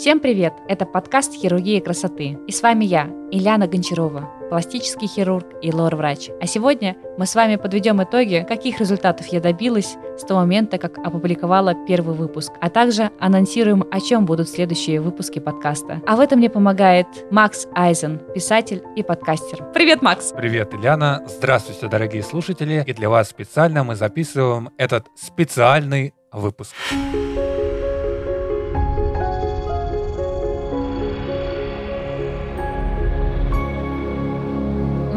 Всем привет! Это подкаст «Хирургия красоты». И с вами я, Ильяна Гончарова, пластический хирург и лор-врач. А сегодня мы с вами подведем итоги, каких результатов я добилась с того момента, как опубликовала первый выпуск, а также анонсируем, о чем будут следующие выпуски подкаста. А в этом мне помогает Макс Айзен, писатель и подкастер. Привет, Макс! Привет, Ильяна! Здравствуйте, дорогие слушатели! И для вас специально мы записываем этот специальный выпуск.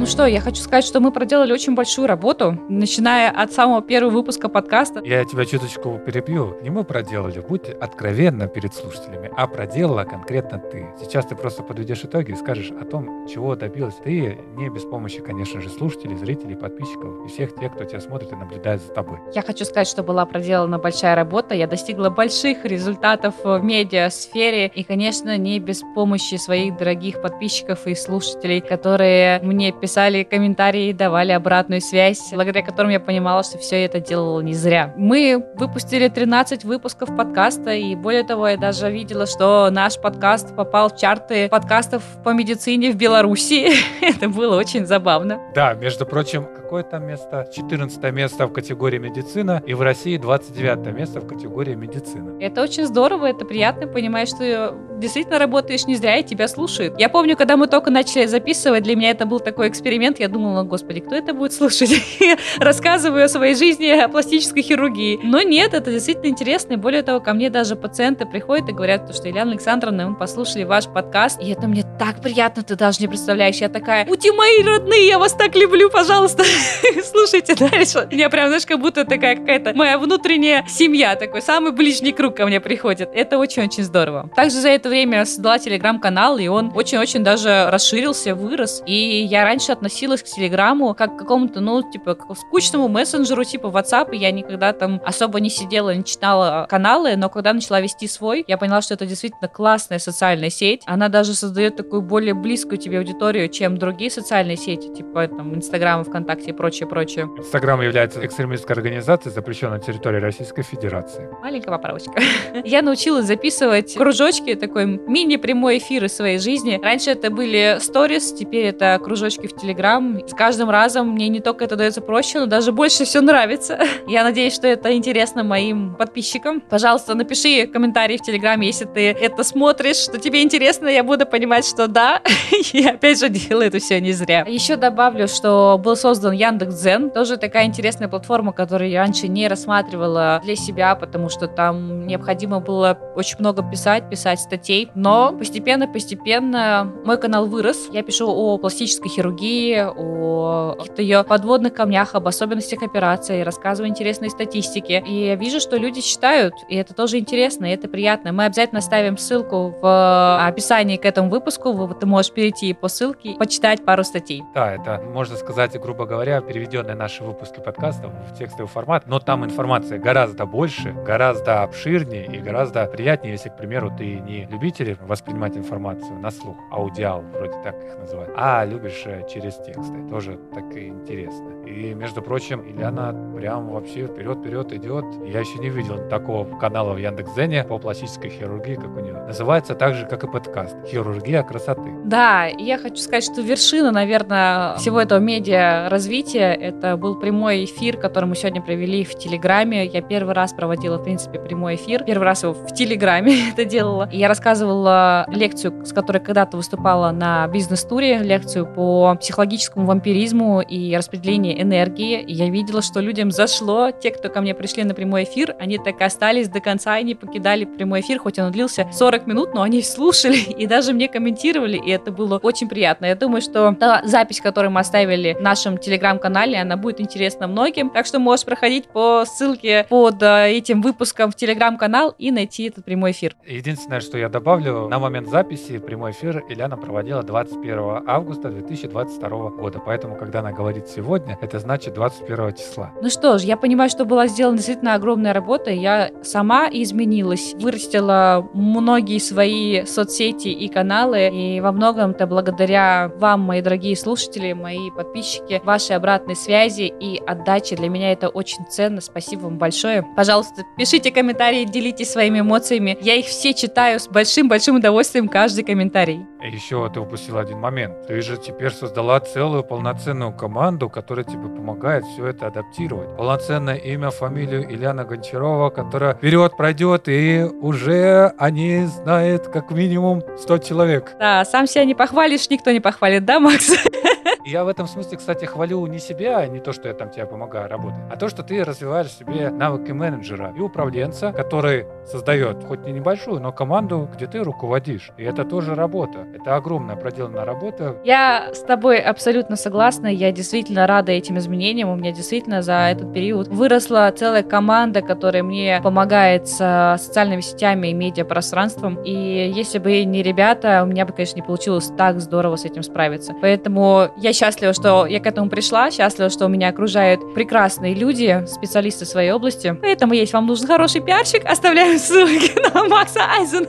Ну что, я хочу сказать, что мы проделали очень большую работу, начиная от самого первого выпуска подкаста. Я тебя чуточку перебью. Не мы проделали, будь откровенна перед слушателями, а проделала конкретно ты. Сейчас ты просто подведешь итоги и скажешь о том, чего добилась ты, не без помощи, конечно же, слушателей, зрителей, подписчиков и всех тех, кто тебя смотрит и наблюдает за тобой. Я хочу сказать, что была проделана большая работа, я достигла больших результатов в медиасфере и, конечно, не без помощи своих дорогих подписчиков и слушателей, которые мне писали писали комментарии, давали обратную связь, благодаря которым я понимала, что все это делала не зря. Мы выпустили 13 выпусков подкаста, и более того, я даже видела, что наш подкаст попал в чарты подкастов по медицине в Беларуси. это было очень забавно. Да, между прочим, какое там место? 14 место в категории медицина, и в России 29 место в категории медицина. Это очень здорово, это приятно, понимаешь, что действительно работаешь не зря, и тебя слушают. Я помню, когда мы только начали записывать, для меня это был такой эксперимент я думала, господи, кто это будет слушать? Рассказываю о своей жизни, о пластической хирургии. Но нет, это действительно интересно. И более того, ко мне даже пациенты приходят и говорят, что Ильяна Александровна, мы послушали ваш подкаст, и это мне так приятно, ты даже не представляешь. Я такая, ути мои родные, я вас так люблю, пожалуйста, слушайте дальше. Я прям, знаешь, как будто такая какая-то моя внутренняя семья, такой самый ближний круг ко мне приходит. Это очень-очень здорово. Также за это время создала телеграм-канал, и он очень-очень даже расширился, вырос. И я раньше относилась к Телеграму как к какому-то, ну, типа, к скучному мессенджеру, типа WhatsApp, и я никогда там особо не сидела, не читала каналы, но когда начала вести свой, я поняла, что это действительно классная социальная сеть. Она даже создает такую более близкую тебе аудиторию, чем другие социальные сети, типа там Инстаграм, ВКонтакте и прочее, прочее. Инстаграм является экстремистской организацией, запрещенной на территории Российской Федерации. Маленькая поправочка. Я научилась записывать кружочки, такой мини-прямой эфир из своей жизни. Раньше это были сторис, теперь это кружочки в Телеграм. С каждым разом мне не только это дается проще, но даже больше все нравится. Я надеюсь, что это интересно моим подписчикам. Пожалуйста, напиши комментарий в Телеграме, если ты это смотришь, что тебе интересно, я буду понимать, что да. И опять же делаю это все не зря. Еще добавлю, что был создан Яндекс.Дзен, тоже такая интересная платформа, которую я раньше не рассматривала для себя, потому что там необходимо было очень много писать, писать статей. Но постепенно-постепенно мой канал вырос. Я пишу о пластической хирургии, о каких-то ее подводных камнях, об особенностях операции, рассказываю интересные статистики. И я вижу, что люди читают, и это тоже интересно, и это приятно. Мы обязательно ставим ссылку в описании к этому выпуску, ты можешь перейти по ссылке, почитать пару статей. Да, это, можно сказать, грубо говоря, переведенные наши выпуски подкастов в текстовый формат, но там информация гораздо больше, гораздо обширнее и гораздо приятнее, если, к примеру, ты не любитель воспринимать информацию на слух, аудиал, вроде так их называют, а любишь э, через тексты. Тоже так и интересно. И, между прочим, Ильяна прям вообще вперед-вперед идет. Я еще не видел такого канала в Яндекс.Зене по пластической хирургии, как у нее. Называется так же, как и подкаст. Хирургия красоты. Да, и я хочу сказать, что вершина, наверное, всего этого медиа развития, это был прямой эфир, который мы сегодня провели в Телеграме. Я первый раз проводила, в принципе, прямой эфир. Первый раз его в Телеграме это делала. И я рассказывала лекцию, с которой когда-то выступала на бизнес-туре, лекцию по психологическому вампиризму и распределению энергии. И я видела, что людям зашло. Те, кто ко мне пришли на прямой эфир, они так и остались до конца и не покидали прямой эфир, хоть он длился 40 минут, но они слушали и даже мне комментировали, и это было очень приятно. Я думаю, что та запись, которую мы оставили в нашем телеграм-канале, она будет интересна многим. Так что можешь проходить по ссылке под э, этим выпуском в телеграм-канал и найти этот прямой эфир. Единственное, что я добавлю, на момент записи прямой эфир Ильяна проводила 21 августа 2020 22 года. Поэтому, когда она говорит сегодня, это значит 21 числа. Ну что ж, я понимаю, что была сделана действительно огромная работа. Я сама изменилась, вырастила многие свои соцсети и каналы. И во многом это благодаря вам, мои дорогие слушатели, мои подписчики, вашей обратной связи и отдачи. Для меня это очень ценно. Спасибо вам большое. Пожалуйста, пишите комментарии, делитесь своими эмоциями. Я их все читаю с большим-большим удовольствием, каждый комментарий. Еще ты упустил один момент. Ты же теперь создала целую полноценную команду, которая тебе помогает все это адаптировать. Полноценное имя, фамилию Ильяна Гончарова, которая вперед пройдет, и уже они знают как минимум 100 человек. Да, сам себя не похвалишь, никто не похвалит, да, Макс? Я в этом смысле, кстати, хвалю не себя, не то, что я там тебе помогаю работать, а то, что ты развиваешь себе навыки менеджера и управленца, который создает хоть и небольшую, но команду, где ты руководишь. И это тоже работа. Это огромная проделанная работа. Я с тобой абсолютно согласна. Я действительно рада этим изменениям. У меня действительно за этот период выросла целая команда, которая мне помогает с социальными сетями и медиапространством. И если бы не ребята, у меня бы, конечно, не получилось так здорово с этим справиться. Поэтому я счастлива, что я к этому пришла, счастлива, что у меня окружают прекрасные люди, специалисты своей области. Поэтому, если вам нужен хороший пиарщик, оставляю ссылки на Макса Айзен.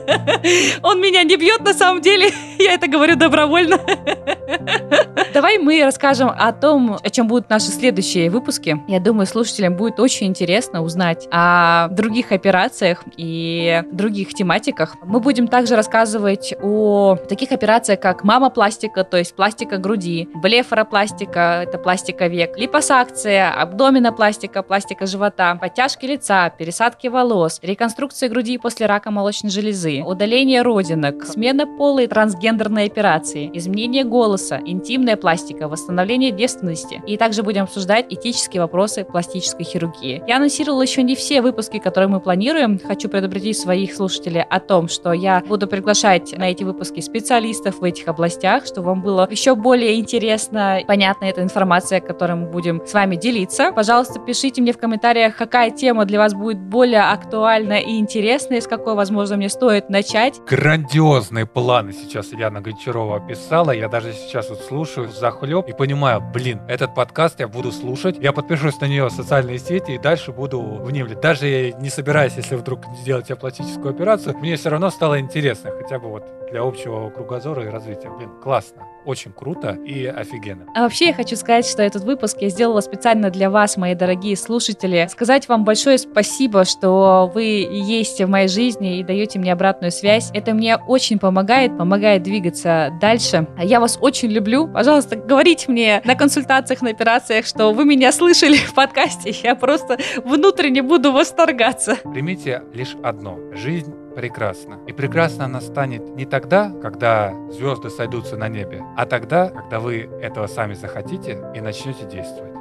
Он меня не бьет на самом деле, я это говорю добровольно. Давай мы расскажем о том, о чем будут наши следующие выпуски. Я думаю, слушателям будет очень интересно узнать о других операциях и других тематиках. Мы будем также рассказывать о таких операциях, как мама-пластика, то есть пластика груди, блефаропластика, это пластика век, липосакция, абдоминопластика, пластика живота, подтяжки лица, пересадки волос, реконструкция груди после рака молочной железы, удаление родинок, смена пола и трансгендерные операции, изменение голоса, интимная пластика, восстановление девственности. И также будем обсуждать этические вопросы пластической хирургии. Я анонсировала еще не все выпуски, которые мы планируем. Хочу предупредить своих слушателей о том, что я буду приглашать на эти выпуски специалистов в этих областях, чтобы вам было еще более интересно, понятна эта информация, которой мы будем с вами делиться. Пожалуйста, пишите мне в комментариях, какая тема для вас будет более актуальна и интересна, и с какой, возможно, мне стоит начать. Грандиозные планы сейчас Ильяна Гончарова описала. Я даже сейчас вот слушаю захлеб и понимаю, блин, этот подкаст я буду слушать, я подпишусь на нее в социальные сети и дальше буду внемлить. Даже не собираюсь, если вдруг сделать пластическую операцию, мне все равно стало интересно, хотя бы вот для общего кругозора и развития. Блин, классно очень круто и офигенно. А вообще я хочу сказать, что этот выпуск я сделала специально для вас, мои дорогие слушатели. Сказать вам большое спасибо, что вы есть в моей жизни и даете мне обратную связь. Это мне очень помогает, помогает двигаться дальше. Я вас очень люблю. Пожалуйста, говорите мне на консультациях, на операциях, что вы меня слышали в подкасте. Я просто внутренне буду восторгаться. Примите лишь одно. Жизнь прекрасна. И прекрасно она станет не тогда, когда звезды сойдутся на небе, а тогда, когда вы этого сами захотите и начнете действовать.